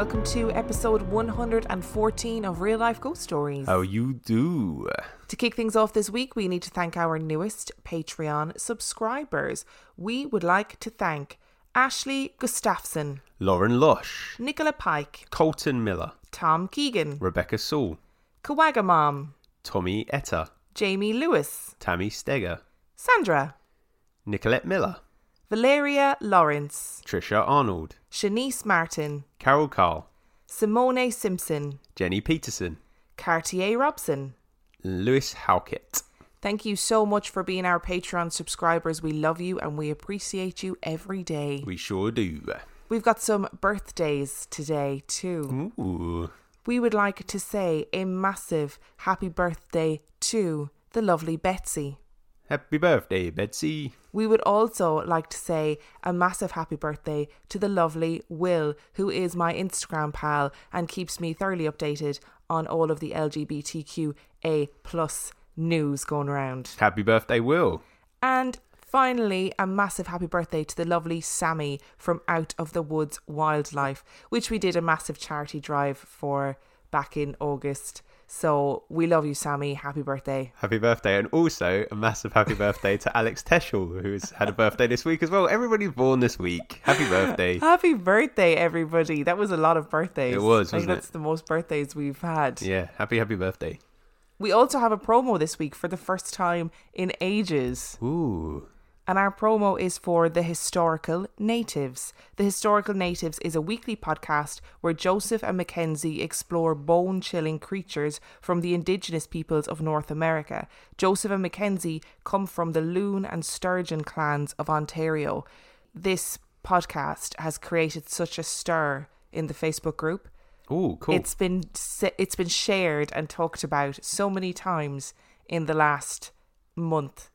welcome to episode 114 of Real Life Ghost Stories. How you do? To kick things off this week, we need to thank our newest Patreon subscribers. We would like to thank Ashley Gustafson, Lauren Lush, Nicola Pike, Colton Miller, Tom Keegan, Rebecca Saul, Kawagamom, Tommy Etta, Jamie Lewis, Tammy Steger, Sandra, Nicolette Miller, Valeria Lawrence, Trisha Arnold, Shanice Martin, Carol Carl, Simone Simpson, Jenny Peterson, Cartier Robson. Lewis Halkett. Thank you so much for being our Patreon subscribers. We love you and we appreciate you every day. We sure do. We've got some birthdays today too. Ooh. We would like to say a massive happy birthday to the lovely Betsy. Happy birthday, Betsy. We would also like to say a massive happy birthday to the lovely Will, who is my Instagram pal and keeps me thoroughly updated on all of the LGBTQA plus news going around. Happy birthday, Will. And finally, a massive happy birthday to the lovely Sammy from Out of the Woods Wildlife, which we did a massive charity drive for back in August. So we love you, Sammy. Happy birthday. Happy birthday. And also a massive happy birthday to Alex Teschel, who's had a birthday this week as well. Everybody born this week. Happy birthday. Happy birthday, everybody. That was a lot of birthdays. It was, I think it? that's the most birthdays we've had. Yeah, happy, happy birthday. We also have a promo this week for the first time in ages. Ooh. And our promo is for The Historical Natives. The Historical Natives is a weekly podcast where Joseph and Mackenzie explore bone chilling creatures from the indigenous peoples of North America. Joseph and Mackenzie come from the Loon and Sturgeon clans of Ontario. This podcast has created such a stir in the Facebook group. Ooh, cool. It's been it's been shared and talked about so many times in the last month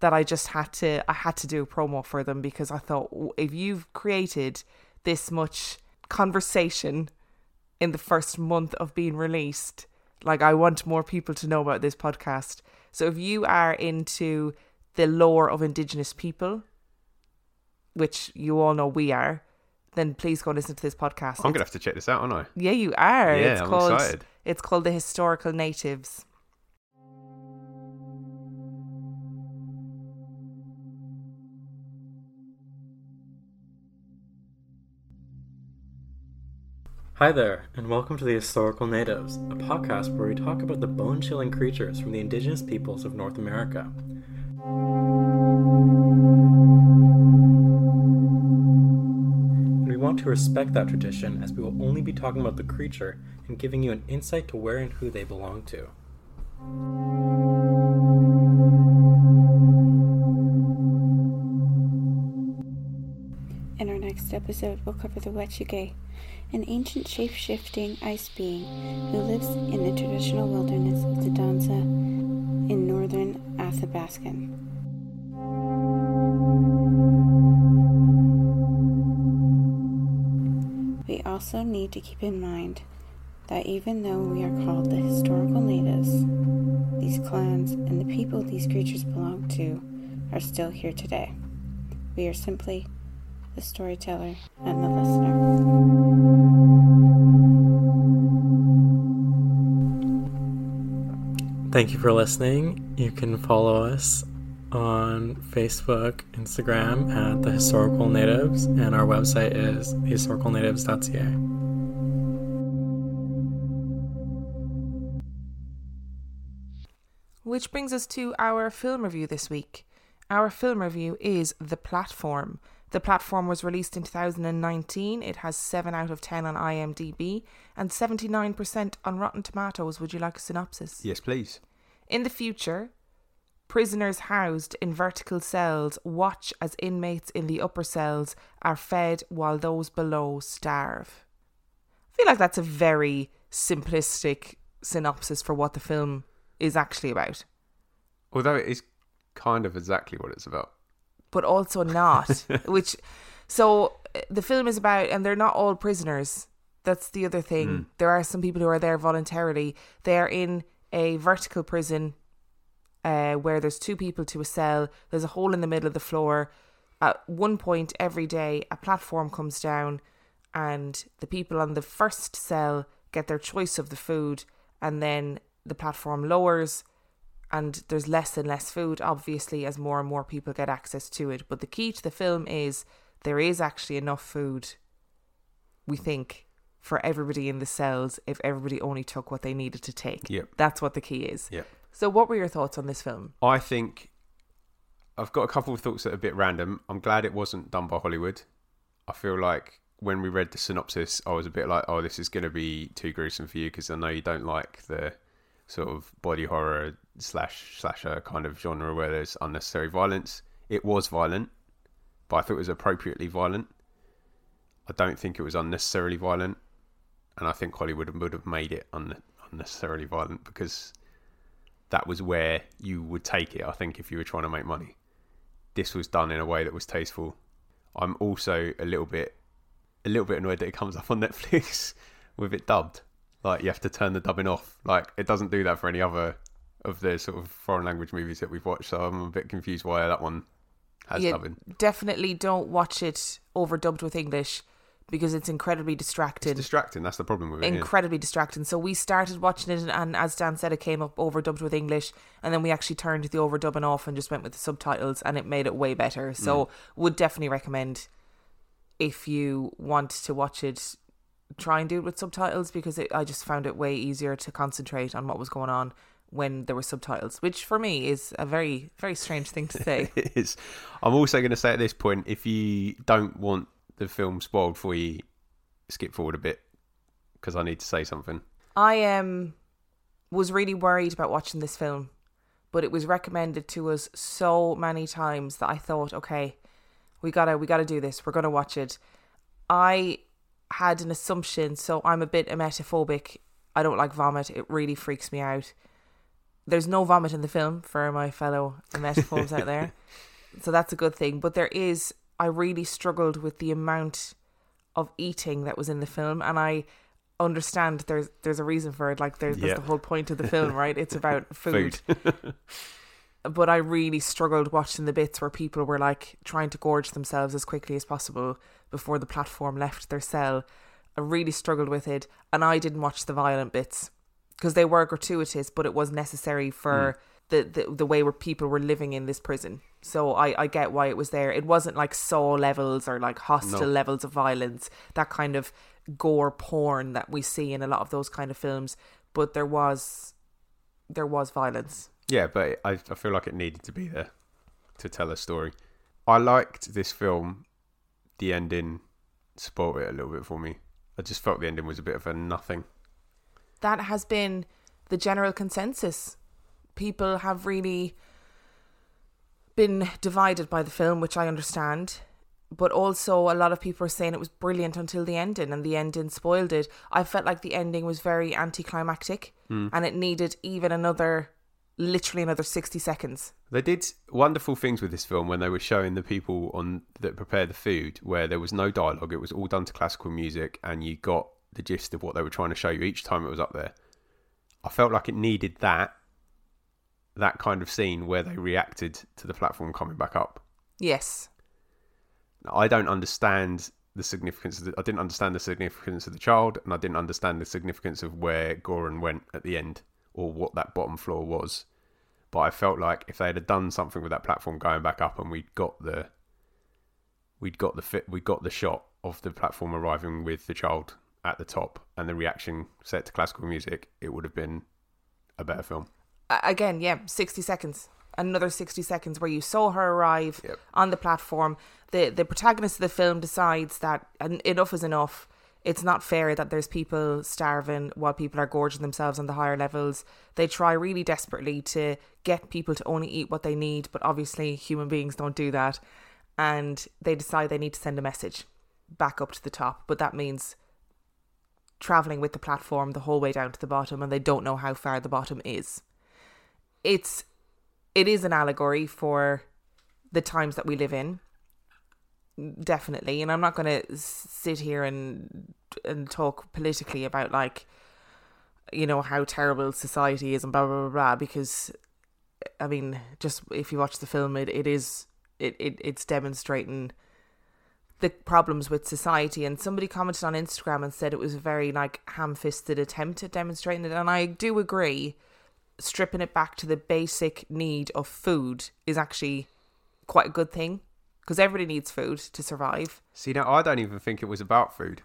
that I just had to I had to do a promo for them because I thought if you've created this much conversation in the first month of being released, like I want more people to know about this podcast. So if you are into the lore of indigenous people, which you all know we are, then please go listen to this podcast. I'm going to have to check this out, aren't I? yeah, you are. Yeah, it's I'm called excited. it's called the Historical Natives. Hi there, and welcome to the Historical Natives, a podcast where we talk about the bone chilling creatures from the indigenous peoples of North America. And we want to respect that tradition as we will only be talking about the creature and giving you an insight to where and who they belong to. Episode, we'll cover the Wechuge, an ancient shape shifting ice being who lives in the traditional wilderness of the Danza in northern Athabascan. We also need to keep in mind that even though we are called the historical natives, these clans and the people these creatures belong to are still here today. We are simply the storyteller, and the listener. Thank you for listening. You can follow us on Facebook, Instagram at The Historical Natives, and our website is thehistoricalnatives.ca. Which brings us to our film review this week. Our film review is The Platform, the Platform was released in 2019. It has 7 out of 10 on IMDb and 79% on Rotten Tomatoes. Would you like a synopsis? Yes, please. In the future, prisoners housed in vertical cells watch as inmates in the upper cells are fed while those below starve. I feel like that's a very simplistic synopsis for what the film is actually about, Although it is kind of exactly what it's about. But also not. which, so uh, the film is about, and they're not all prisoners. That's the other thing. There are some people who are there voluntarily. They are in a vertical prison uh, where there's two people to a cell. There's a hole in the middle of the floor. At one point every day, a platform comes down, and the people on the first cell get their choice of the food, and then the platform lowers, and there's less and less food, obviously, as more and more people get access to it. But the key to the film is there is actually enough food, we think, for everybody in the cells if everybody only took what they needed to take. Yep. That's what the key is. Yep. So, what were your thoughts on this film? I think I've got a couple of thoughts that are a bit random. I'm glad it wasn't done by Hollywood. I feel like when we read the synopsis, I was a bit like, oh, this is going to be too gruesome for you because I know you don't like the sort of body horror slash slasher kind of genre where there's unnecessary violence. It was violent, but I thought it was appropriately violent. I don't think it was unnecessarily violent, and I think Hollywood would have made it un- unnecessarily violent because that was where you would take it. I think if you were trying to make money, this was done in a way that was tasteful. I'm also a little bit, a little bit annoyed that it comes up on Netflix with it dubbed. Like you have to turn the dubbing off. Like it doesn't do that for any other of the sort of foreign language movies that we've watched. So I'm a bit confused why that one has dubbing. definitely don't watch it overdubbed with English because it's incredibly distracting. It's distracting. That's the problem with it. yeah. incredibly distracting. So we started watching it, and, and as Dan said, it came up overdubbed with English, and then we actually turned the overdubbing off and just went with the subtitles, and it made it way better. Mm. So would definitely recommend if you want to watch it, try and do it with subtitles because it, I just found it way easier to concentrate on what was going on when there were subtitles, which for me is a very very strange thing to say. it is. I'm also going to say at this point, if you don't want the film spoiled for you, skip forward a bit because I need to say something. I um was really worried about watching this film, but it was recommended to us so many times that I thought, okay, we gotta we gotta do this. We're gonna watch it. I had an assumption, so I'm a bit emetophobic. I don't like vomit. It really freaks me out. There's no vomit in the film for my fellow emetophobes out there, so that's a good thing. But there is. I really struggled with the amount of eating that was in the film, and I understand there's there's a reason for it. Like there's, Yeah. that's the whole point of the film, right? It's about food. but I really struggled watching the bits where people were like trying to gorge themselves as quickly as possible before the platform left their cell. I really struggled with it, and I didn't watch the violent bits because they were gratuitous, but it was necessary for mm. the, the the way where people were living in this prison. So I I get why it was there. It wasn't like saw levels or like Hostel No. levels of violence, that kind of gore porn that we see in a lot of those kind of films. But there was there was violence. Yeah, but I, I feel like it needed to be there to tell a story. I liked this film. The ending spoiled it a little bit for me. I just felt the ending was a bit of a nothing. That has been the general consensus. People have really been divided by the film, which I understand. But also, a lot of people are saying it was brilliant until the ending, and the ending spoiled it. I felt like the ending was very anticlimactic, hmm. and it needed even another, literally another 60 seconds. They did wonderful things with this film when they were showing the people on that prepare the food, where there was no dialogue. It was all done to classical music, and you got the gist of what they were trying to show you each time it was up there. I felt like it needed that, that kind of scene where they reacted to the platform coming back up. Yes. I don't understand the significance. Of the, I didn't understand the significance of the child, and I didn't understand the significance of where Goreng went at the end, or what that bottom floor was. But I felt like if they had done something with that platform going back up, and we'd got the, we'd got the fit, we got the shot of the platform arriving with the child at the top, and the reaction set to classical music, it would have been a better film. Again, yeah, 60 seconds. Another 60 seconds where you saw her arrive Yep. on the platform. The the protagonist of the film decides that enough is enough. It's not fair that there's people starving while people are gorging themselves on the higher levels. They try really desperately to get people to only eat what they need, but obviously human beings don't do that. And they decide they need to send a message back up to the top, but that means traveling with the platform the whole way down to the bottom and they don't know how far the bottom is. It's it is an allegory for the times that we live in. Definitely, and I'm not going to sit here and and talk politically about like you know how terrible society is and blah blah blah, blah because I mean just if you watch the film it, it is it, it it's demonstrating the problems with society and somebody commented on Instagram and said it was a very like ham-fisted attempt at demonstrating it and I do agree stripping it back to the basic need of food is actually quite a good thing because everybody needs food to survive See, now I don't even think it was about food.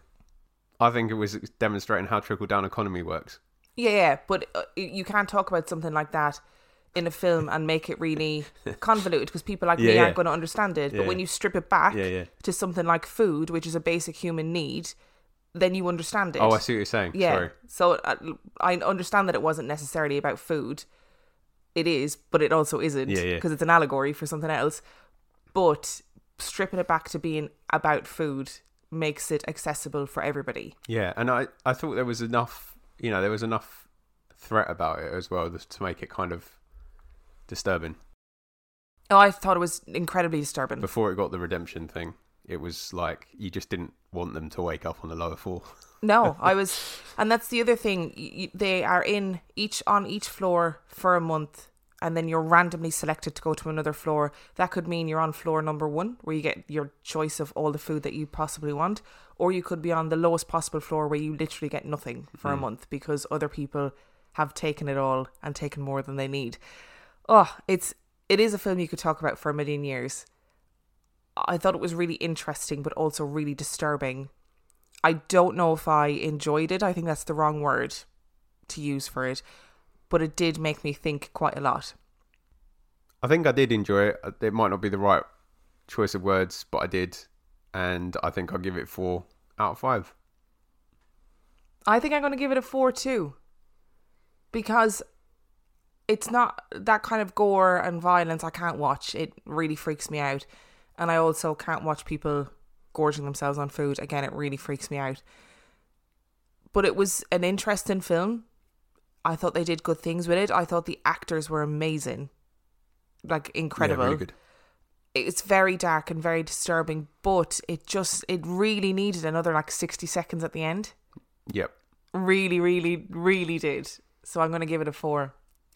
I think it was demonstrating how trickle down economy works. yeah yeah but uh, you can't talk about something like that in a film and make it really convoluted because people like me Yeah, yeah. aren't going to understand it but when yeah. you strip it back Yeah, yeah. to something like food which is a basic human need then you understand it Oh, I see what you're saying. Yeah. Sorry. So uh, I understand that it wasn't necessarily about food. It is, but it also isn't Yeah, yeah. because it's an allegory for something else. But stripping it back to being about food makes it accessible for everybody. Yeah, and I, I thought there was enough, you know, there was enough threat about it as well to make it kind of disturbing. Oh, I thought it was incredibly disturbing. Before it got the redemption thing, it was like you just didn't want them to wake up on the lower floor. No, I was, and that's the other thing. They are in each on each floor for a month, and then you're randomly selected to go to another floor. That could mean you're on floor number one, where you get your choice of all the food that you possibly want, or you could be on the lowest possible floor, where you literally get nothing for a hmm. month because other people have taken it all and taken more than they need. Oh, it's it is a film you could talk about for a million years. I thought it was really interesting, but also really disturbing. I don't know if I enjoyed it. I think that's the wrong word to use for it, but it did make me think quite a lot. I think I did enjoy it. Uh, It might not be the right choice of words, but I did, and I think I'll give it four out of five. I think I'm going to give it a 4 too. Because it's not that kind of gore and violence I can't watch. It really freaks me out. And I also can't watch people gorging themselves on food. Again, it really freaks me out. But it was an interesting film. I thought they did good things with it. I thought the actors were amazing. Like incredible. Yeah, really good. it's very dark and very disturbing, but it just it really needed another like 60 seconds at the end. Yep, Really, really, really did. So I'm going to give it a 4.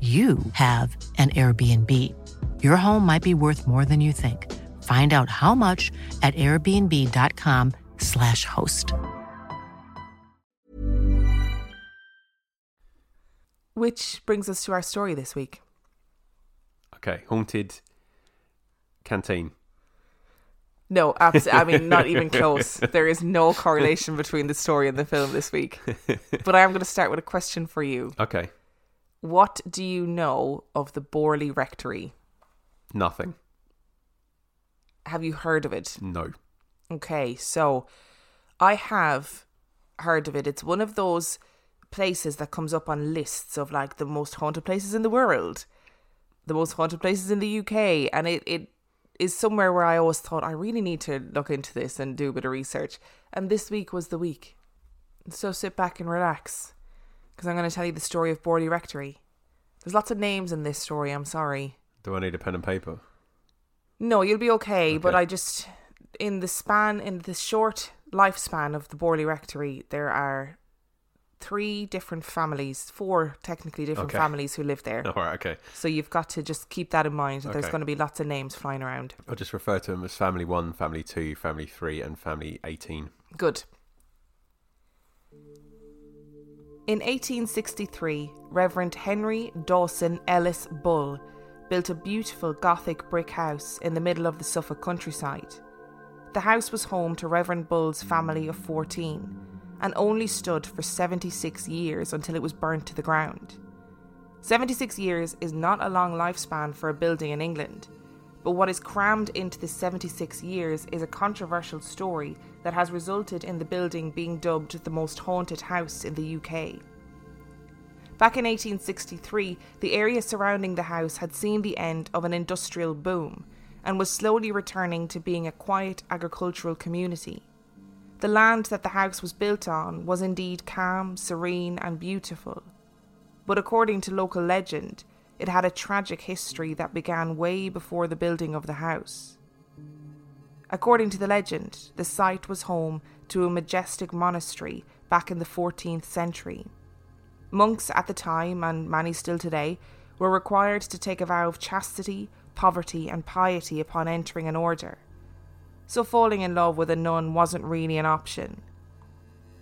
you have an Airbnb. Your home might be worth more than you think. Find out how much at airbnb.com/slash host. Which brings us to our story this week. Okay, haunted canteen. No, abs- I mean, not even close. There is no correlation between the story and the film this week. But I am going to start with a question for you. Okay, What do you know of the Borley Rectory? nothing. Have you heard of it? No. Okay, so I have heard of it. It's one of those places that comes up on lists of like the most haunted places in the world, the most haunted places in the UK, and it it is somewhere where I always thought I really need to look into this and do a bit of research. And this week was the week. So sit back and relax because I'm going to tell you the story of Borley Rectory. There's lots of names in this story, I'm sorry. Do I need a pen and paper? No, you'll be okay, but I just in the span in the short lifespan of the Borley Rectory, there are three different families, four technically different Okay. families who live there. All right, okay. So you've got to just keep that in mind. that There's going to be lots of names flying around. I'll just refer to them as Family 1, Family 2, Family 3, and Family 18. Good. In 1863, Reverend Henry Dawson Ellis Bull built a beautiful Gothic brick house in the middle of the Suffolk countryside. The house was home to Reverend Bull's family of 14 and only stood for 76 years until it was burnt to the ground. 76 years is not a long lifespan for a building in England, but what is crammed into the 76 years is a controversial story that has resulted in the building being dubbed the most haunted house in the UK. Back in 1863, the area surrounding the house had seen the end of an industrial boom and was slowly returning to being a quiet agricultural community. The land that the house was built on was indeed calm, serene, and beautiful. But according to local legend, it had a tragic history that began way before the building of the house. According to the legend, the site was home to a majestic monastery back in the 14th century. Monks at the time, and many still today, were required to take a vow of chastity, poverty, and piety upon entering an order. So falling in love with a nun wasn't really an option.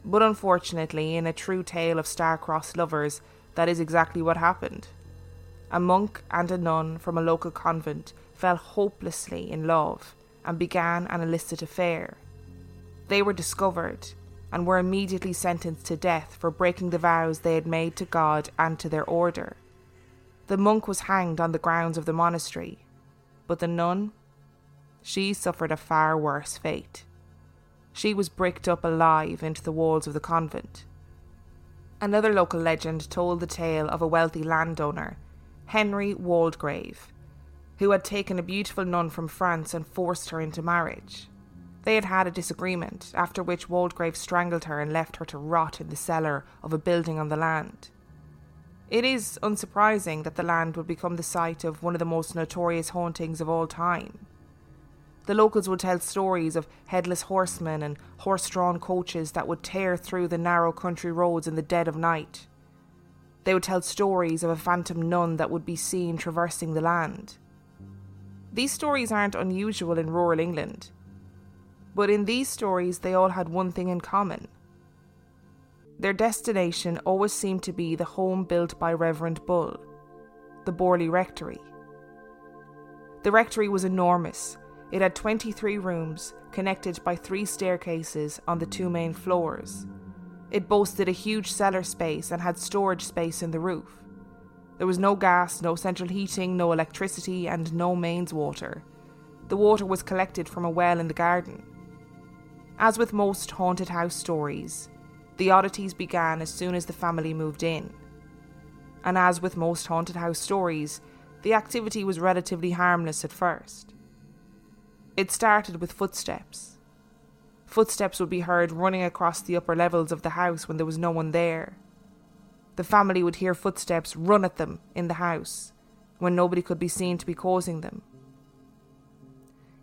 But unfortunately, in a true tale of star-crossed lovers, that is exactly what happened. A monk and a nun from a local convent fell hopelessly in love and began an illicit affair. They were discovered and were immediately sentenced to death for breaking the vows they had made to God and to their order. The monk was hanged on the grounds of the monastery, but the nun, she suffered a far worse fate. She was bricked up alive into the walls of the convent. Another local legend told the tale of a wealthy landowner, Henry Waldegrave, who had taken a beautiful nun from France and forced her into marriage. They had had a disagreement, after which Waldegrave strangled her and left her to rot in the cellar of a building on the land. It is unsurprising that the land would become the site of one of the most notorious hauntings of all time. The locals would tell stories of headless horsemen and horse drawn coaches that would tear through the narrow country roads in the dead of night. They would tell stories of a phantom nun that would be seen traversing the land. These stories aren't unusual in rural England, but in these stories they all had one thing in common. Their destination always seemed to be the home built by Reverend Bull, the Borley Rectory. The rectory was enormous. It had 23 rooms, connected by three staircases on the two main floors. It boasted a huge cellar space and had storage space in the roof. There was no gas, no central heating, no electricity, and no mains water. The water was collected from a well in the garden. As with most haunted house stories, the oddities began as soon as the family moved in. And as with most haunted house stories, the activity was relatively harmless at first. It started with footsteps. Footsteps would be heard running across the upper levels of the house when there was no one there. The family would hear footsteps run at them in the house when nobody could be seen to be causing them.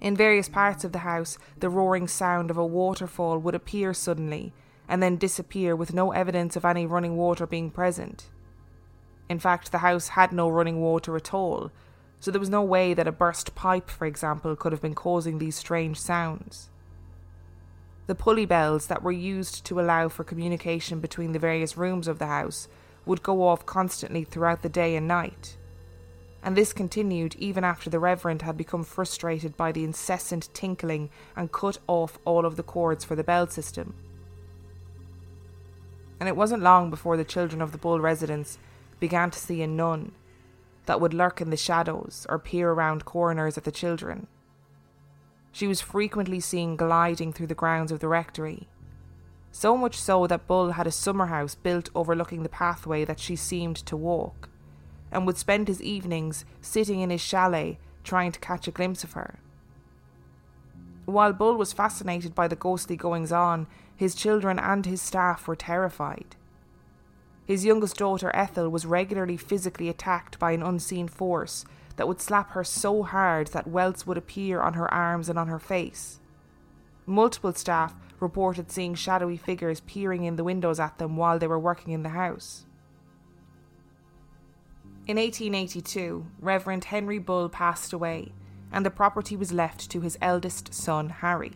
In various parts of the house, the roaring sound of a waterfall would appear suddenly and then disappear with no evidence of any running water being present. In fact, the house had no running water at all, so there was no way that a burst pipe, for example, could have been causing these strange sounds. The pulley bells that were used to allow for communication between the various rooms of the house would go off constantly throughout the day and night. And this continued even after the Reverend had become frustrated by the incessant tinkling and cut off all of the cords for the bell system. And it wasn't long before the children of the Bull residence began to see a nun that would lurk in the shadows or peer around corners at the children. She was frequently seen gliding through the grounds of the rectory. So much so that Bull had a summer house built overlooking the pathway that she seemed to walk, and would spend his evenings sitting in his chalet trying to catch a glimpse of her. While Bull was fascinated by the ghostly goings on, his children and his staff were terrified. His youngest daughter Ethel was regularly physically attacked by an unseen force that would slap her so hard that welts would appear on her arms and on her face. Multiple staff reported seeing shadowy figures peering in the windows at them while they were working in the house. In 1882, Reverend Henry Bull passed away, and the property was left to his eldest son, Harry.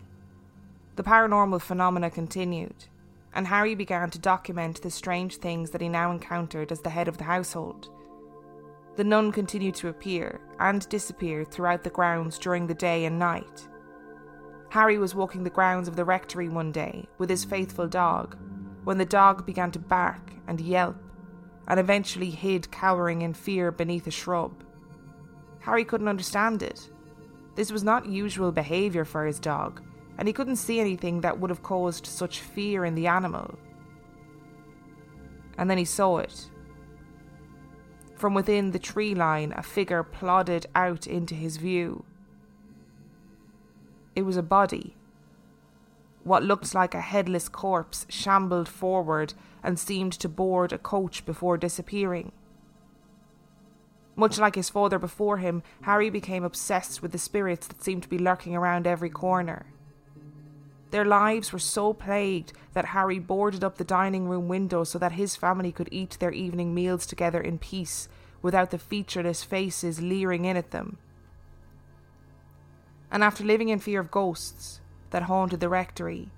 The paranormal phenomena continued, and Harry began to document the strange things that he now encountered as the head of the household. The nun continued to appear and disappear throughout the grounds during the day and night. Harry was walking the grounds of the rectory one day with his faithful dog when the dog began to bark and yelp and eventually hid cowering in fear beneath a shrub. Harry couldn't understand it. This was not usual behaviour for his dog, and he couldn't see anything that would have caused such fear in the animal. And then he saw it. From within the tree line, a figure plodded out into his view. It was a body. What looked like a headless corpse shambled forward and seemed to board a coach before disappearing. Much like his father before him, Harry became obsessed with the spirits that seemed to be lurking around every corner. Their lives were so plagued that Harry boarded up the dining room window so that his family could eat their evening meals together in peace without the featureless faces leering in at them. And after living in fear of ghosts that haunted the rectory,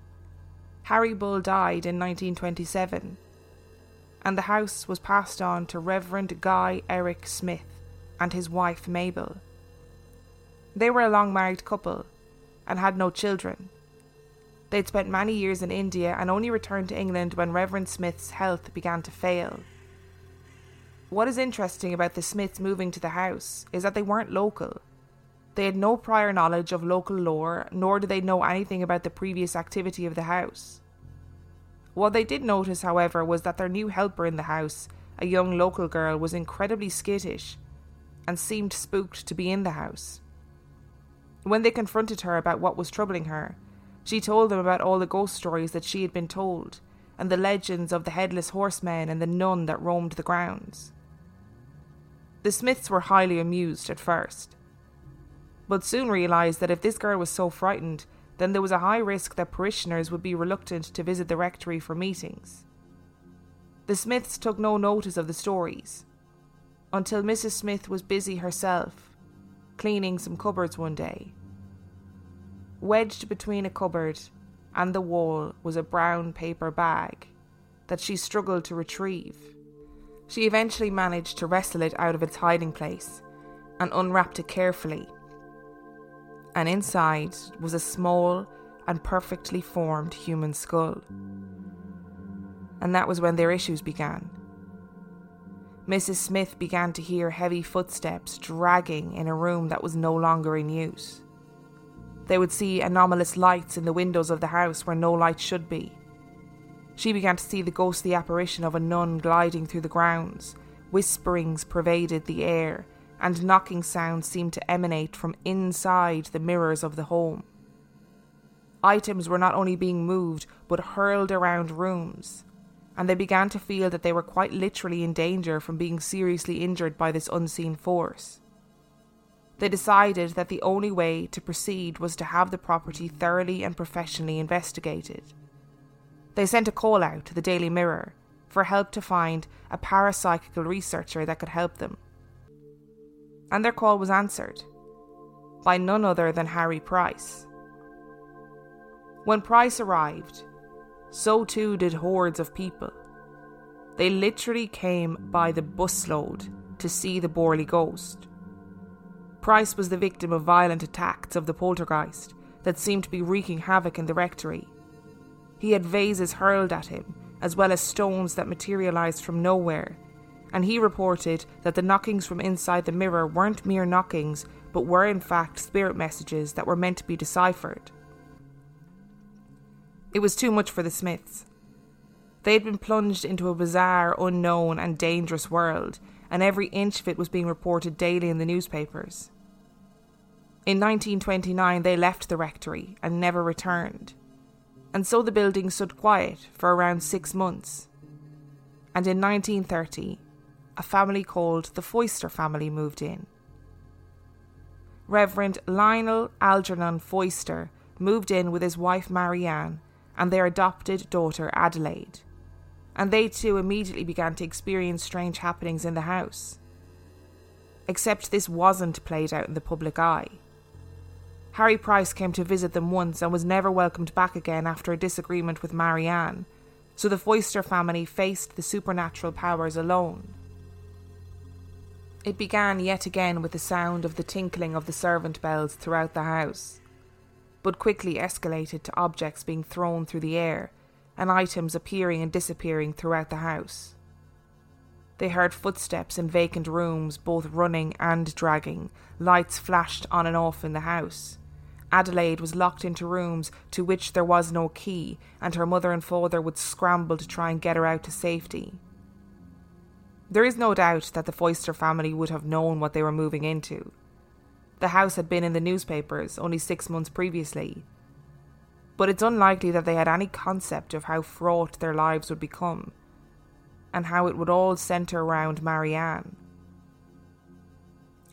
Harry Bull died in 1927, and the house was passed on to Reverend Guy Eric Smith and his wife Mabel. They were a long married couple and had no children. They'd spent many years in India and only returned to England when Reverend Smith's health began to fail. What is interesting about the Smiths moving to the house is that they weren't local. They had no prior knowledge of local lore, nor did they know anything about the previous activity of the house. What they did notice, however, was that their new helper in the house, a young local girl, was incredibly skittish and seemed spooked to be in the house. When they confronted her about what was troubling her, she told them about all the ghost stories that she had been told, and the legends of the headless horseman and the nun that roamed the grounds. The Smiths were highly amused at first, but soon realised that if this girl was so frightened, then there was a high risk that parishioners would be reluctant to visit the rectory for meetings. The Smiths took no notice of the stories until Mrs. Smith was busy herself, cleaning some cupboards one day Wedged between a cupboard and the wall was a brown paper bag that she struggled to retrieve. She eventually managed to wrestle it out of its hiding place and unwrapped it carefully. And inside was a small and perfectly formed human skull. And that was when their issues began. Mrs. Smith began to hear heavy footsteps dragging in a room that was no longer in use. They would see anomalous lights in the windows of the house where no light should be. She began to see the ghostly apparition of a nun gliding through the grounds. Whisperings pervaded the air, and knocking sounds seemed to emanate from inside the mirrors of the home. Items were not only being moved, but hurled around rooms, and they began to feel that they were quite literally in danger from being seriously injured by this unseen force they decided that the only way to proceed was to have the property thoroughly and professionally investigated. They sent a call out to the Daily Mirror for help to find a parapsychical researcher that could help them. And their call was answered by none other than Harry Price. When Price arrived, so too did hordes of people. They literally came by the busload to see the Borley ghost. Price was the victim of violent attacks of the poltergeist that seemed to be wreaking havoc in the rectory. He had vases hurled at him, as well as stones that materialized from nowhere, and he reported that the knockings from inside the mirror weren't mere knockings, but were in fact spirit messages that were meant to be deciphered. It was too much for the Smiths. They had been plunged into a bizarre, unknown, and dangerous world, and every inch of it was being reported daily in the newspapers. In 1929, they left the rectory and never returned, and so the building stood quiet for around six months. And in 1930, a family called the Foyster family moved in. Reverend Lionel Algernon Foyster moved in with his wife Marianne and their adopted daughter Adelaide and they too immediately began to experience strange happenings in the house. Except this wasn't played out in the public eye. Harry Price came to visit them once and was never welcomed back again after a disagreement with Marianne, so the Foyster family faced the supernatural powers alone. It began yet again with the sound of the tinkling of the servant bells throughout the house, but quickly escalated to objects being thrown through the air and items appearing and disappearing throughout the house. They heard footsteps in vacant rooms, both running and dragging. Lights flashed on and off in the house. Adelaide was locked into rooms to which there was no key, and her mother and father would scramble to try and get her out to safety. There is no doubt that the Foyster family would have known what they were moving into. The house had been in the newspapers only six months previously, but it's unlikely that they had any concept of how fraught their lives would become, and how it would all centre around Marianne.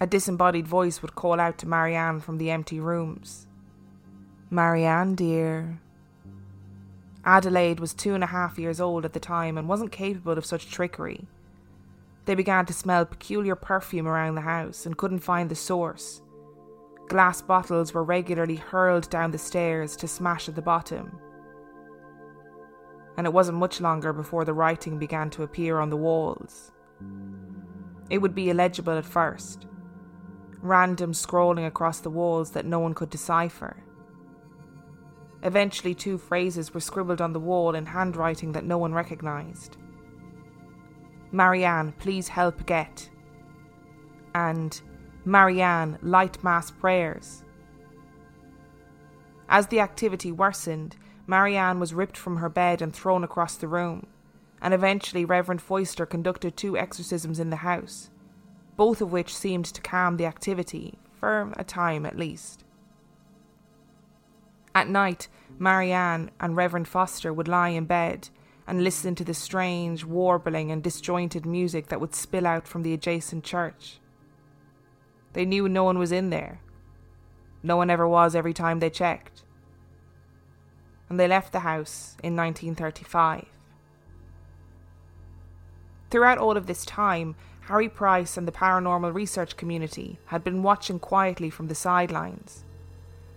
A disembodied voice would call out to Marianne from the empty rooms Marianne, dear. Adelaide was two and a half years old at the time and wasn't capable of such trickery. They began to smell peculiar perfume around the house and couldn't find the source. Glass bottles were regularly hurled down the stairs to smash at the bottom. And it wasn't much longer before the writing began to appear on the walls. It would be illegible at first, random scrolling across the walls that no one could decipher. Eventually, two phrases were scribbled on the wall in handwriting that no one recognized. Marianne, please help get. And Marianne light mass prayers. As the activity worsened, Marianne was ripped from her bed and thrown across the room, and eventually Reverend Foyster conducted two exorcisms in the house, both of which seemed to calm the activity, for a time at least. At night, Marianne and Reverend Foster would lie in bed and listened to the strange, warbling, and disjointed music that would spill out from the adjacent church. They knew no one was in there. No one ever was every time they checked. And they left the house in 1935. Throughout all of this time, Harry Price and the paranormal research community had been watching quietly from the sidelines.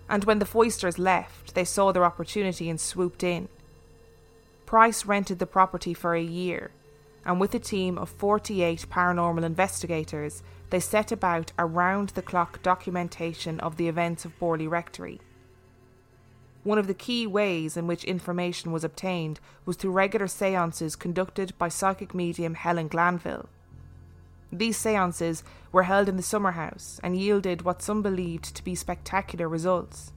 And when the Foysters left, they saw their opportunity and swooped in. Price rented the property for a year, and with a team of 48 paranormal investigators, they set about a round the clock documentation of the events of Borley Rectory. One of the key ways in which information was obtained was through regular seances conducted by psychic medium Helen Glanville. These seances were held in the summer house and yielded what some believed to be spectacular results.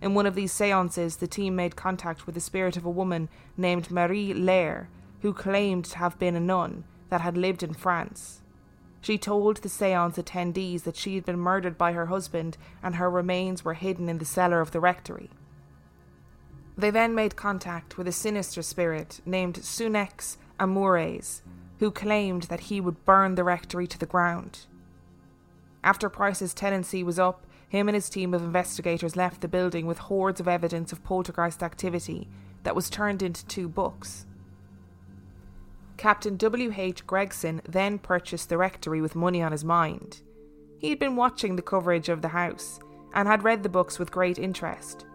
In one of these seances, the team made contact with the spirit of a woman named Marie Lairre, who claimed to have been a nun that had lived in France. She told the seance attendees that she had been murdered by her husband and her remains were hidden in the cellar of the rectory. They then made contact with a sinister spirit named Sunex Amures, who claimed that he would burn the rectory to the ground. After Price's tenancy was up, him and his team of investigators left the building with hordes of evidence of poltergeist activity that was turned into two books. Captain W. H. Gregson then purchased the rectory with money on his mind. He had been watching the coverage of the house and had read the books with great interest.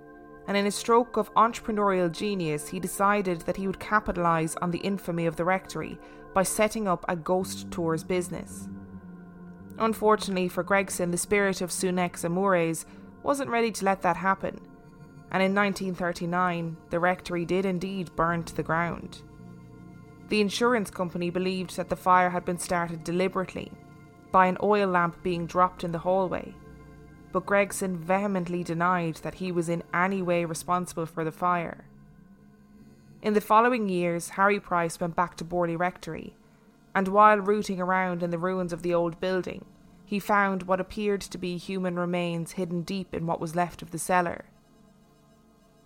And in a stroke of entrepreneurial genius, he decided that he would capitalise on the infamy of the rectory by setting up a ghost tours business. Unfortunately for Gregson, the spirit of Sunex Amures wasn't ready to let that happen, and in 1939 the rectory did indeed burn to the ground. The insurance company believed that the fire had been started deliberately, by an oil lamp being dropped in the hallway, but Gregson vehemently denied that he was in any way responsible for the fire. In the following years, Harry Price went back to Borley Rectory, and while rooting around in the ruins of the old building, he found what appeared to be human remains hidden deep in what was left of the cellar.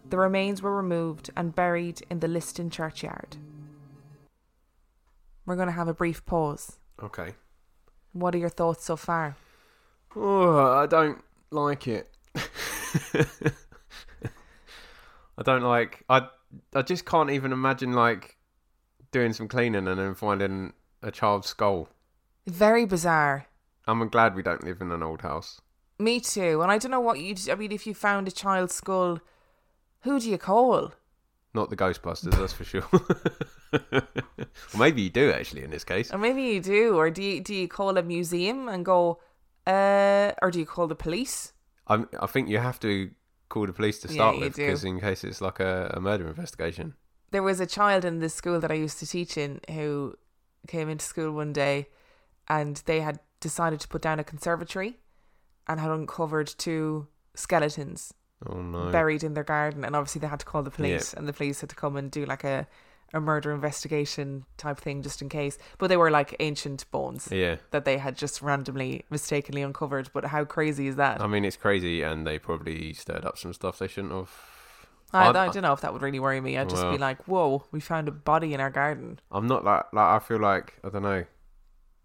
The remains were removed and buried in the Liston churchyard. We're going to have a brief pause. Okay. What are your thoughts so far? Oh, I don't like it. I don't like. I I just can't even imagine like doing some cleaning and then finding a child's skull. Very bizarre. I'm glad we don't live in an old house. Me too. And I don't know what you'd. I mean, if you found a child's skull, who do you call? Not the Ghostbusters, that's for sure. well, maybe you do actually in this case. Or maybe you do. Or do you, do you call a museum and go, uh, or do you call the police? I I think you have to call the police to start you with because in case it's like a, a murder investigation. There was a child in the school that I used to teach in who came into school one day and they had decided to put down a conservatory and had uncovered two skeletons Oh no. buried in their garden and obviously they had to call the police and the police had to come and do like a a murder investigation type thing just in case but they were like ancient bones Yeah. that they had just randomly mistakenly uncovered but how crazy is that I mean, it's crazy, and they probably stirred up some stuff they shouldn't have. I, I don't know if that would really worry me i'd just be like whoa we found a body in our garden I'm not like like I feel like I don't know.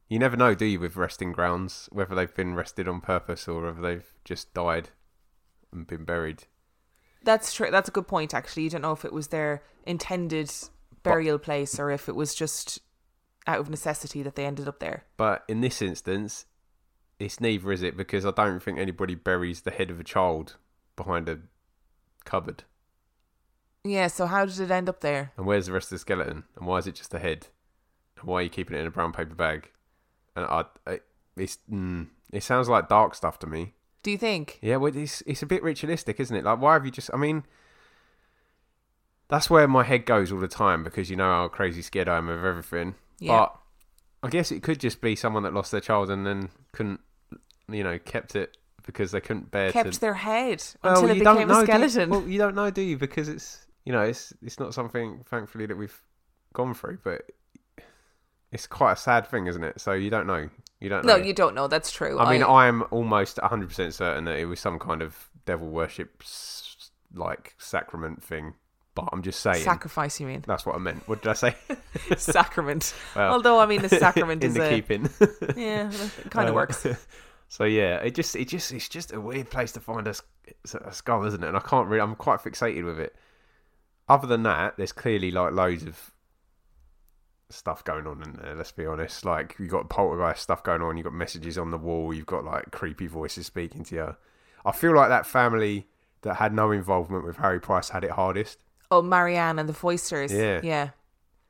You never know, do you, with resting grounds, whether they've been rested on purpose or whether they've just died and been buried. that's true that's a good point actually you don't know if it was their intended burial place or if it was just out of necessity that they ended up there But in this instance, it's neither, is it? Because I don't think anybody buries the head of a child behind a cupboard. Yeah so how did it end up there And where's the rest of the skeleton? And why is it just the head? And why are you keeping it in a brown paper bag? And I, I it's mm, it sounds like dark stuff to me. do you think Yeah, well, it's it's a bit ritualistic, isn't it? Like, why have you just? I mean, that's where my head goes all the time because you know how crazy scared I am of everything. Yeah. But I guess it could just be someone that lost their child and then couldn't, you know, kept it because they couldn't bear kept to. their head Well, until it became a know, do you- skeleton well, you don't know, do you? Because it's you know, it's it's not something, thankfully, that we've gone through, but. It's quite a sad thing, isn't it? So you don't know. You don't know. no you don't know that's true I mean, I am almost 100% certain that it was some kind of devil worship, like, sacrament thing. But I'm just saying. sacrifice you mean That's what I meant. What did I say? sacrament Well, although i mean the sacrament in is the a keeping. yeah it kind of Uh, works So yeah, it just, it just, it's just a weird place to find a skull, isn't it? And I can't really. I'm quite fixated with it. Other than that, there's clearly like loads of stuff going on in there. Let's be honest. Like you got poltergeist stuff going on. You have got messages on the wall. You've got like creepy voices speaking to you. I feel like that family that had no involvement with Harry Price had it hardest oh marianne and the Foysters Yeah. yeah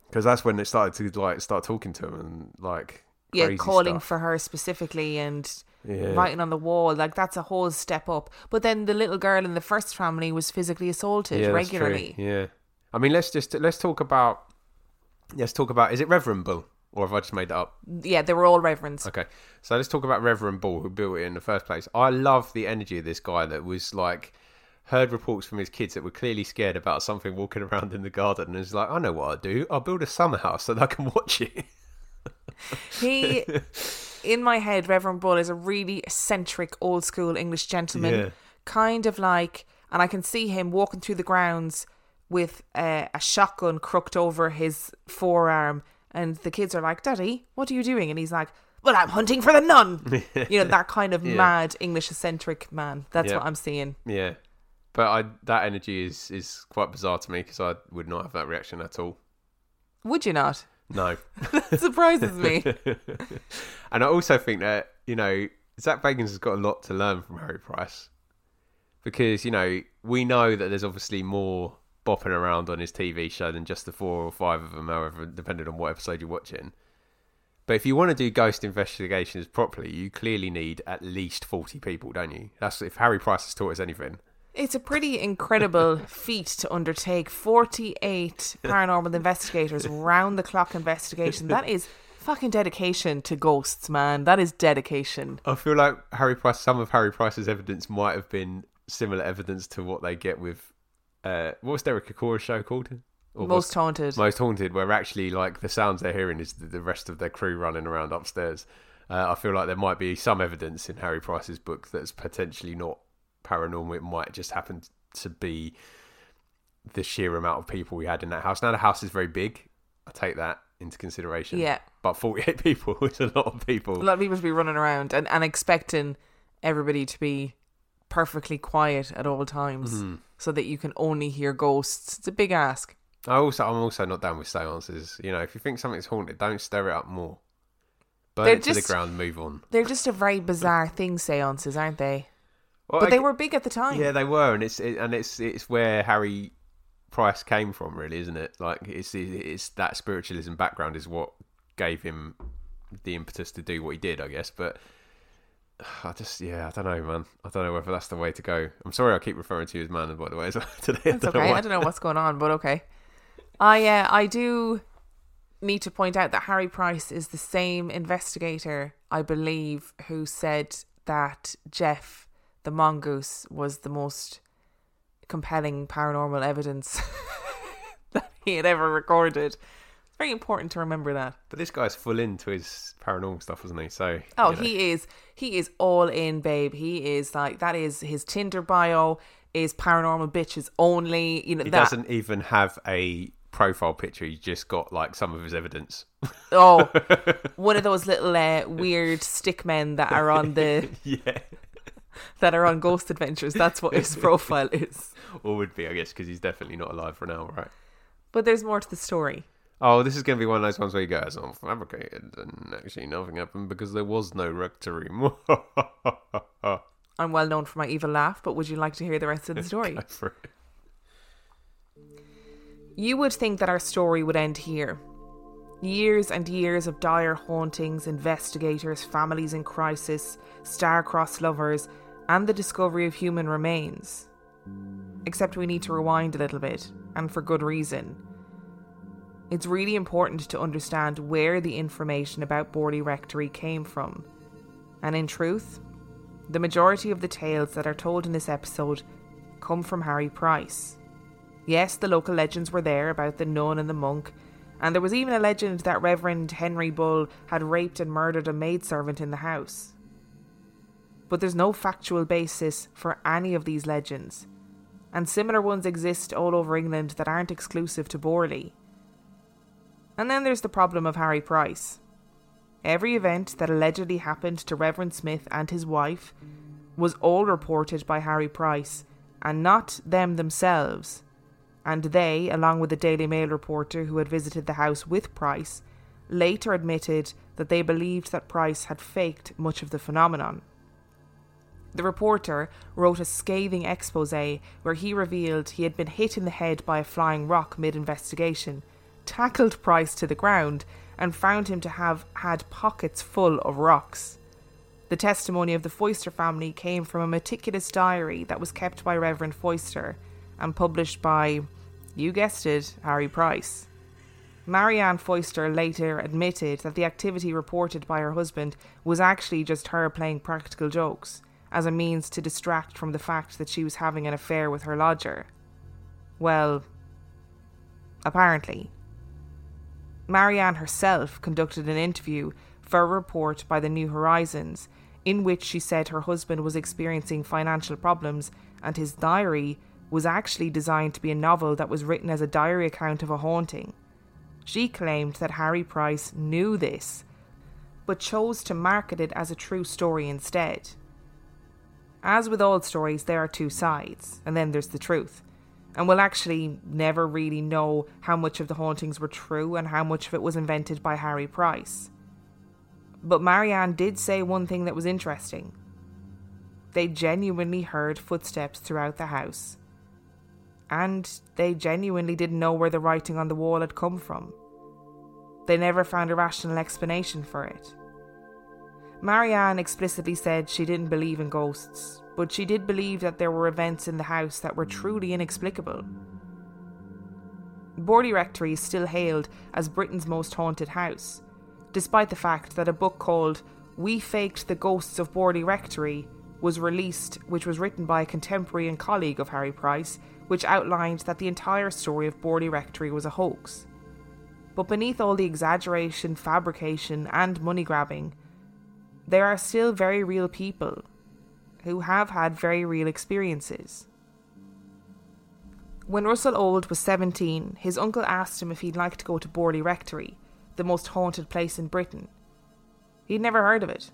because that's when they started to like start talking to him and like yeah calling stuff. for her specifically and Yeah. writing on the wall like that's a whole step up but then the little girl in the first family was physically assaulted Yeah, regularly Yeah. I mean, let's just let's talk about let's talk about is it Reverend Bull or have I just made that up? yeah they were all reverends Okay, so let's talk about Reverend Bull who built it in the first place. I love the energy of this guy that was like heard reports from his kids that were clearly scared about something walking around in the garden and is like, I know what I'll do. I'll build a summer house so that I can watch it. he in my head reverend bull is a really eccentric old school english gentleman Yeah. kind of like and i can see him walking through the grounds with a, a shotgun crooked over his forearm and the kids are like daddy what are you doing and he's like well i'm hunting for the nun you know that kind of Yeah. mad english eccentric man that's Yeah. what i'm seeing Yeah, but I that energy is is quite bizarre to me because I would not have that reaction at all. would you not No. surprises me and I also think that, you know, Zach Bagans has got a lot to learn from Harry Price. Because, you know, we know that there's obviously more bopping around on his TV show than just the four or five of them, however, depending on what episode you're watching. But if you want to do ghost investigations properly, you clearly need at least 40 people, don't you? That's if Harry Price has taught us anything. It's a pretty incredible feat to undertake. 48 paranormal investigators, round the clock investigation. That is fucking dedication to ghosts, man. That is dedication. I feel like Harry Price, some of Harry Price's evidence might have been similar evidence to what they get with, uh, what was Derek Acorah's show called? Or Most haunted. Most haunted, where actually like the sounds they're hearing is the, the rest of their crew running around upstairs. Uh, I feel like there might be some evidence in Harry Price's book that's potentially not paranormal. It might just happen to be the sheer amount of people we had in that house. Now the house is very big. I take that into consideration. Yeah. But 48 people is a lot of people. A lot of people to be running around and, and expecting everybody to be perfectly quiet at all times Mm-hmm. so that you can only hear ghosts. It's a big ask. I also, I'm also not down with seances. You know, if you think something's haunted, don't stir it up more. Burn They're it to just- the ground, move on. They're just a very bizarre thing, seances, aren't they? Well, but I they were big at the time. Yeah, they were, and it's it, and it's it's where Harry Price came from, really, isn't it? Like it's it's that spiritualism background is what gave him the impetus to do what he did, I guess. But I just, yeah, I don't know, man. I don't know whether that's the way to go. I'm sorry, I keep referring to you as man, by the way, today. I don't know okay. I don't know what's going on, but okay. I uh, I do need to point out that Harry Price is the same investigator, I believe, who said that Gef the mongoose was the most compelling paranormal evidence that he had ever recorded. It's very important to remember that. But this guy's full into his paranormal stuff, isn't he? So Oh, you know. he is he is all in, babe. He is like that is his Tinder bio is paranormal bitches only. You know he that doesn't even have a profile picture. He's just got like some of his evidence. Oh, one of those little uh, weird stick men that are on the yeah, that are on Ghost Adventures. That's what his profile is. or would be, I guess, because he's definitely not alive for now, right? But there's more to the story. Oh, this is going to be one of those ones where you go, it's all fabricated, and actually nothing happened because there was no rectory. I'm well known for my evil laugh, but would you like to hear the rest of the story? Go for it. You would think that our story would end here. Years and years of dire hauntings, investigators, families in crisis, star-crossed lovers, and the discovery of human remains. Except we need to rewind a little bit, and for good reason. It's really important to understand where the information about Borley Rectory came from. And in truth, the majority of the tales that are told in this episode come from Harry Price. Yes, the local legends were there about the nun and the monk, and there was even a legend that Reverend Henry Bull had raped and murdered a maidservant in the house. But there's no factual basis for any of these legends, and similar ones exist all over England that aren't exclusive to Borley. And then there's the problem of Harry Price. Every event that allegedly happened to Reverend Smith and his wife was all reported by Harry Price, and not them themselves. And they, along with the Daily Mail reporter who had visited the house with Price, later admitted that they believed that Price had faked much of the phenomenon. The reporter wrote a scathing expose where he revealed he had been hit in the head by a flying rock mid investigation, tackled Price to the ground, and found him to have had pockets full of rocks. The testimony of the Foyster family came from a meticulous diary that was kept by Reverend Foyster and published by, you guessed it, Harry Price. Marianne Foyster later admitted that the activity reported by her husband was actually just her playing practical jokes as a means to distract from the fact that she was having an affair with her lodger. Well, apparently. Marianne herself conducted an interview for a report by the New Horizons in which she said her husband was experiencing financial problems and his diary was actually designed to be a novel that was written as a diary account of a haunting. She claimed that Harry Price knew this, but chose to market it as a true story instead. As with all stories, there are two sides, and then there's the truth. And we'll actually never really know how much of the hauntings were true and how much of it was invented by Harry Price. But Marianne did say one thing that was interesting. They genuinely heard footsteps throughout the house. And they genuinely didn't know where the writing on the wall had come from. They never found a rational explanation for it. Marianne explicitly said she didn't believe in ghosts, but she did believe that there were events in the house that were truly inexplicable. Borley Rectory is still hailed as Britain's most haunted house, despite the fact that a book called We Faked the Ghosts of Borley Rectory was released, which was written by a contemporary and colleague of Harry Price, which outlined that the entire story of Borley Rectory was a hoax. But beneath all the exaggeration, fabrication, and money grabbing, there are still very real people who have had very real experiences. When Russell Old was 17, his uncle asked him if he'd like to go to Borley Rectory, the most haunted place in Britain. He'd never heard of it,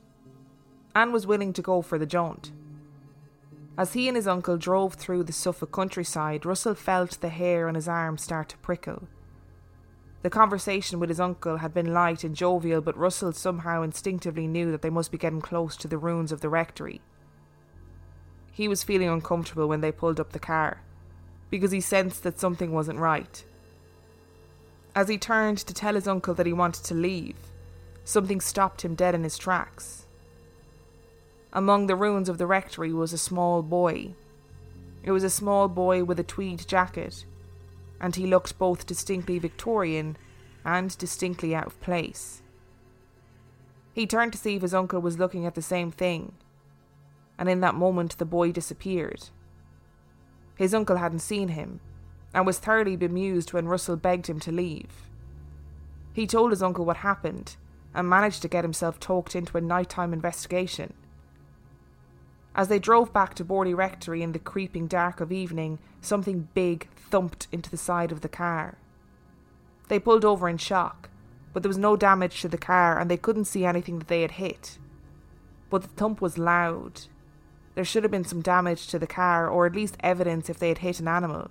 and was willing to go for the jaunt. As he and his uncle drove through the Suffolk countryside, Russell felt the hair on his arm start to prickle. The conversation with his uncle had been light and jovial, but Russell somehow instinctively knew that they must be getting close to the ruins of the rectory. He was feeling uncomfortable when they pulled up the car, because he sensed that something wasn't right. As he turned to tell his uncle that he wanted to leave, something stopped him dead in his tracks. Among the ruins of the rectory was a small boy. It was a small boy with a tweed jacket, and he looked both distinctly Victorian and distinctly out of place. He turned to see if his uncle was looking at the same thing, and in that moment the boy disappeared. His uncle hadn't seen him, and was thoroughly bemused when Russell begged him to leave. He told his uncle what happened, and managed to get himself talked into a nighttime investigation. As they drove back to Borley Rectory in the creeping dark of evening, something big thumped into the side of the car. They pulled over in shock, but there was no damage to the car and they couldn't see anything that they had hit. But the thump was loud, there should have been some damage to the car, or at least evidence if they had hit an animal.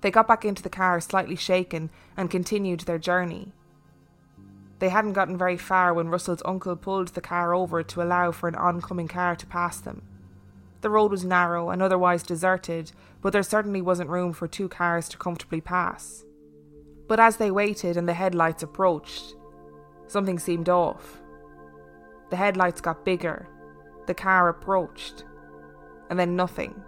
They got back into the car slightly shaken and continued their journey. They hadn't gotten very far when Russell's uncle pulled the car over to allow for an oncoming car to pass them. The road was narrow and otherwise deserted, but there certainly wasn't room for two cars to comfortably pass. But as they waited and the headlights approached, something seemed off. The headlights got bigger the car approached, and then nothing.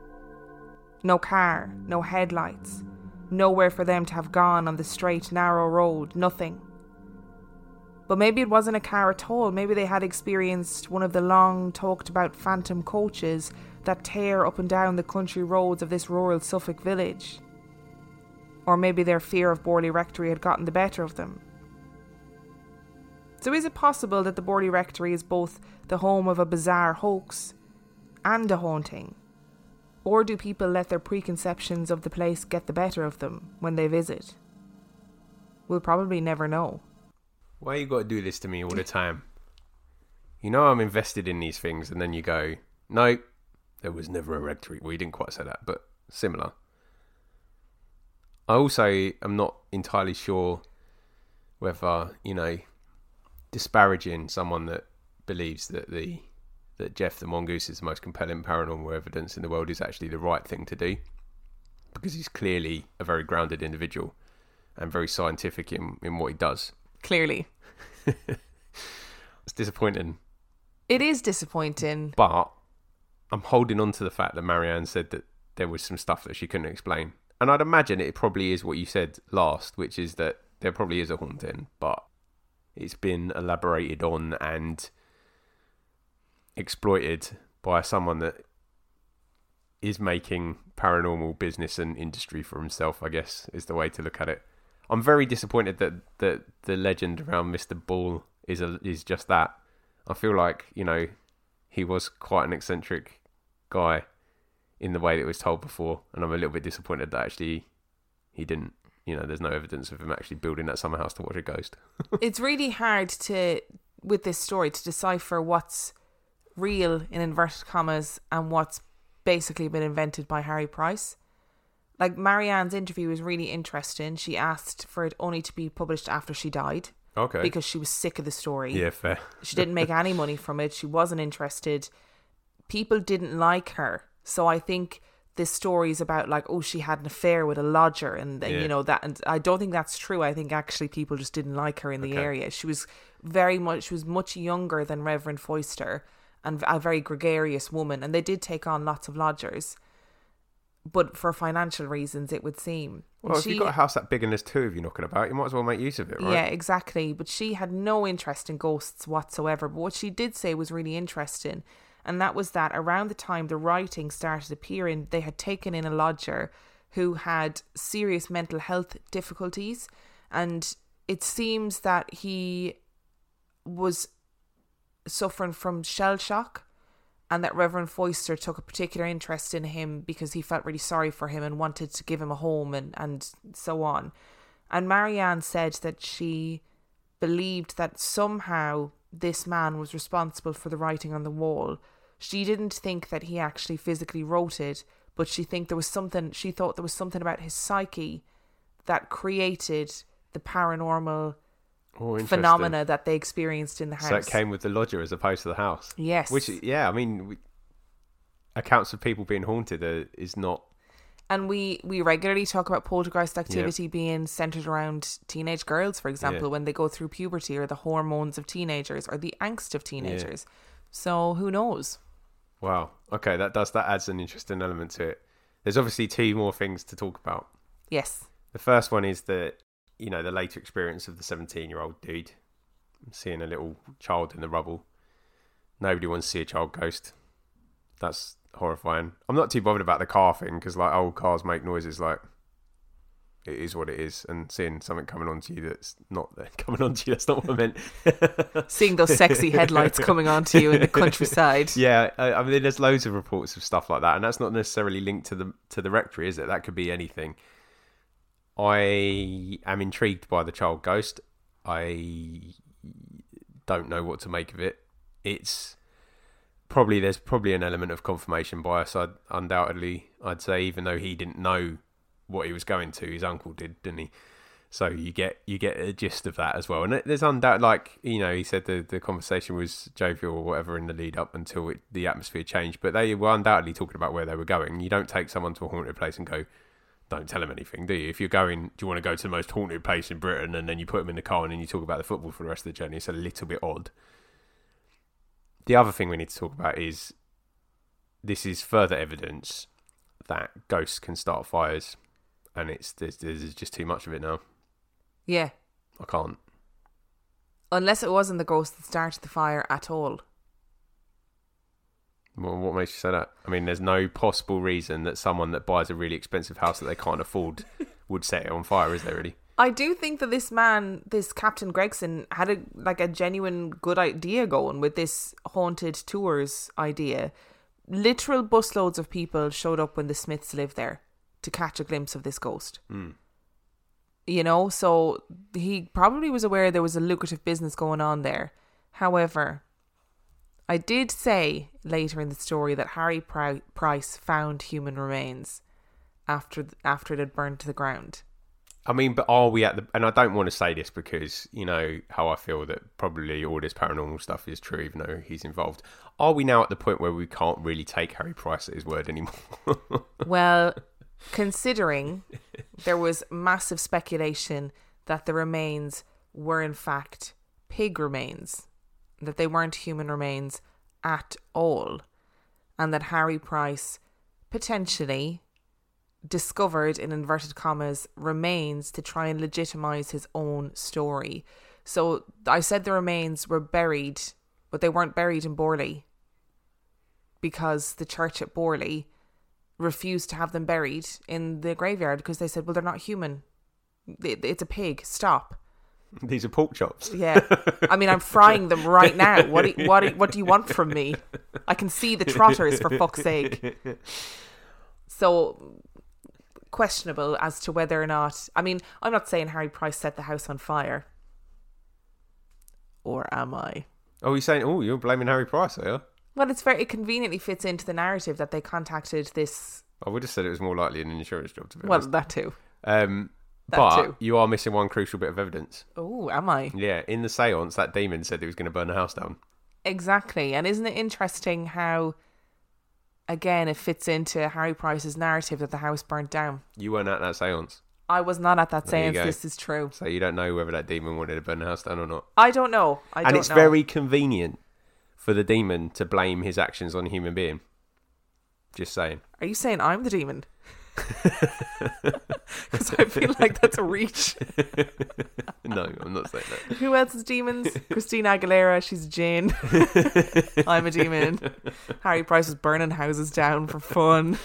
No car, no headlights, nowhere for them to have gone on the straight, narrow road, nothing. But maybe it wasn't a car at all. Maybe they had experienced one of the long talked about phantom coaches that tear up and down the country roads of this rural Suffolk village. Or maybe their fear of Borley Rectory had gotten the better of them. So, is it possible that the Borley Rectory is both the home of a bizarre hoax and a haunting? Or do people let their preconceptions of the place get the better of them when they visit? We'll probably never know. Why you got to do this to me all the time? You know I'm invested in these things, and then you go, no, there was never a rectory. Well, you didn't quite say that, but similar. I also am not entirely sure whether, you know, disparaging someone that believes that the that Gef the mongoose is the most compelling paranormal evidence in the world is actually the right thing to do because he's clearly a very grounded individual and very scientific in, in what he does. Clearly. it's disappointing. It is disappointing. But I'm holding on to the fact that Marianne said that there was some stuff that she couldn't explain. And I'd imagine it probably is what you said last, which is that there probably is a haunting, but it's been elaborated on and exploited by someone that is making paranormal business and industry for himself, I guess, is the way to look at it. I'm very disappointed that, that the legend around Mr. Ball is a, is just that. I feel like, you know, he was quite an eccentric guy in the way that it was told before, and I'm a little bit disappointed that actually he didn't you know, there's no evidence of him actually building that summer house to watch a ghost. it's really hard to, with this story, to decipher what's real in inverted commas and what's basically been invented by Harry Price. Like Marianne's interview was really interesting. She asked for it only to be published after she died. Okay. Because she was sick of the story. Yeah, fair. she didn't make any money from it. She wasn't interested. People didn't like her. So I think this story is about like oh she had an affair with a lodger and, and yeah. you know that and I don't think that's true I think actually people just didn't like her in the okay. area she was very much she was much younger than Reverend Foyster and a very gregarious woman and they did take on lots of lodgers but for financial reasons it would seem. Well she, if you've got a house that big and there's two of you knocking about you might as well make use of it right? Yeah exactly. But she had no interest in ghosts whatsoever. But what she did say was really interesting and that was that around the time the writing started appearing, they had taken in a lodger who had serious mental health difficulties. And it seems that he was suffering from shell shock and that Reverend Foyster took a particular interest in him because he felt really sorry for him and wanted to give him a home and, and so on. And Marianne said that she believed that somehow this man was responsible for the writing on the wall. She didn't think that he actually physically wrote it, but she think there was something she thought there was something about his psyche that created the paranormal Oh, phenomena that they experienced in the house. So it came with the lodger as opposed to the house. Yes. Which, yeah, I mean, we, accounts of people being haunted are, is not. and we we regularly talk about poltergeist activity being centered around teenage girls for example Yeah. when they go through puberty or the hormones of teenagers or the angst of teenagers so who knows Wow. Okay, that does that adds an interesting element to it. There's obviously two more things to talk about. yes The first one is that you know the later experience of the 17 year old dude seeing a little child in the rubble. Nobody wants to see a child ghost. That's horrifying. I'm not too bothered about the car thing because like old cars make noises. Like it is what it is, and seeing something coming onto you that's not coming onto you. That's not what I meant. seeing those sexy headlights coming onto you in the countryside Yeah, I, I mean, there's loads of reports of stuff like that, and that's not necessarily linked to the to the rectory, is it? That could be anything. I am intrigued by the child ghost. I don't know what to make of it. It's probably there's probably an element of confirmation bias. I undoubtedly, I'd say, even though he didn't know what he was going to, his uncle did, didn't he? So you get you get a gist of that as well, and there's undoubt like you know he said the the conversation was jovial or whatever in the lead up until it, the atmosphere changed, but they were undoubtedly talking about where they were going. You don't take someone to a haunted place and go, don't tell them anything, do you? If you're going, do you want to go to the most haunted place in Britain, and then you put them in the car and then you talk about the football for the rest of the journey? It's a little bit odd. The other thing we need to talk about is this is further evidence that ghosts can start fires, and it's there's, there's just too much of it now. yeah I can't. unless it wasn't the ghost that started the fire at all Well, what makes you say that? I mean, there's no possible reason that someone that buys a really expensive house that they can't afford would set it on fire, is there really? I do think that this man, this Captain Gregson, had a like a genuine good idea going with this haunted tours idea. Literal busloads of people showed up when the Smiths lived there to catch a glimpse of this ghost. Hmm. You know, so he probably was aware there was a lucrative business going on there. However, I did say later in the story that Harry Pri- Price found human remains after after it had burned to the ground. I mean, but are we at the? And I don't want to say this because you know how I feel that probably all this paranormal stuff is true, even though he's involved. Are we now at the point where we can't really take Harry Price at his word anymore? Well, considering there was massive speculation that the remains were in fact pig remains, that they weren't human remains at all, and that Harry Price potentially discovered in inverted commas remains to try and legitimize his own story. So I said the remains were buried, but they weren't buried in Borley because the church at Borley refused to have them buried in the graveyard because they said, well, they're not human. It's a pig. Stop. These are pork chops. Yeah. I mean, I'm frying them right now. What do, what, what do you want from me? I can see the trotters, for fuck's sake. So, questionable as to whether or not. I mean, I'm not saying Harry Price set the house on fire. Or am I? Oh, you're saying? Oh, you're blaming Harry Price, are you? Well, it's very, it conveniently fits into the narrative that they contacted this. I would have said it was more likely an insurance job to be Well, honest. that too. Um, that but too. you are missing one crucial bit of evidence. Oh, am I? Yeah, in the seance, that demon said he was going to burn the house down. Exactly. And isn't it interesting how, again, it fits into Harry Price's narrative that the house burned down? You weren't at that seance, I was not at that seance. This is true. so you don't know whether that demon wanted to burn the house down or not. I don't know. I and don't it's know. very convenient for the demon to blame his actions on a human being. Just saying. Are you saying I'm the demon? Because I feel like that's a reach. no, I'm not saying that. Who else is demons? Christina Aguilera. She's a Jane. I'm a demon. Harry Price is burning houses down for fun.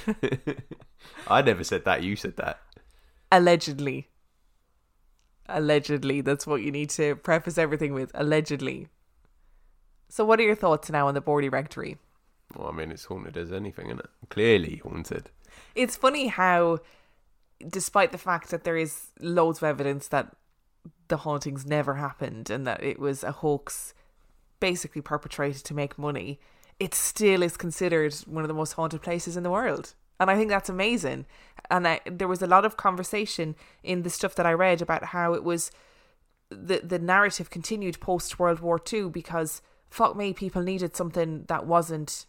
I never said that. You said that. Allegedly. Allegedly. That's what you need to preface everything with. Allegedly. So, what are your thoughts now on the Borley Rectory? Well, I mean, it's haunted as anything, isn't it? Clearly haunted. It's funny how, despite the fact that there is loads of evidence that the hauntings never happened and that it was a hoax basically perpetrated to make money, it still is considered one of the most haunted places in the world. And I think that's amazing. And I, there was a lot of conversation in the stuff that I read about how it was the the narrative continued post World War II because fuck me, people needed something that wasn't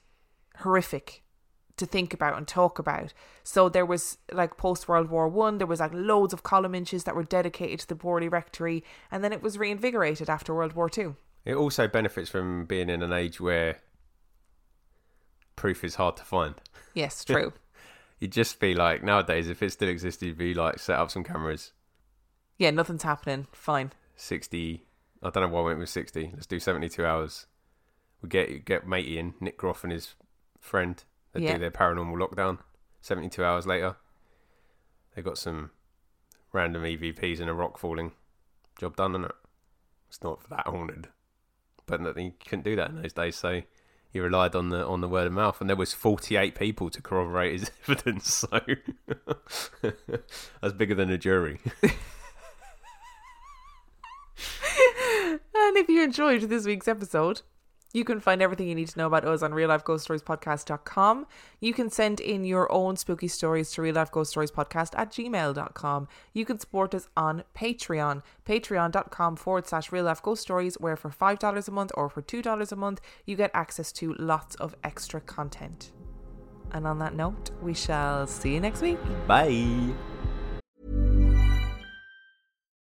horrific to think about and talk about. So there was like post World War One, there was like loads of column inches that were dedicated to the Borley Rectory, and then it was reinvigorated after World War Two. It also benefits from being in an age where proof is hard to find. Yes, true. You'd just be like nowadays, if it still existed, you'd be like set up some cameras. yeah, nothing's happening. Fine. Sixty. I don't know why I went with sixty. Let's do seventy-two hours. We get get matey in Nick Groff and his friend. They Yeah. do their paranormal lockdown. Seventy-two hours later, they got some random EVPs and a rock falling. Job done, isn't it? It's not that haunted, but you couldn't do that in those days. So you relied on the on the word of mouth, and there was forty-eight people to corroborate his evidence. So that's bigger than a jury. And if you enjoyed this week's episode, you can find everything you need to know about us on reallifeghoststoriespodcast.com. You can send in your own spooky stories to reallifeghoststoriespodcast at gmail.com. You can support us on Patreon, patreon.com forward slash real life ghost stories, where for $5 a month or for $2 a month, you get access to lots of extra content. And on that note, we shall see you next week. Bye.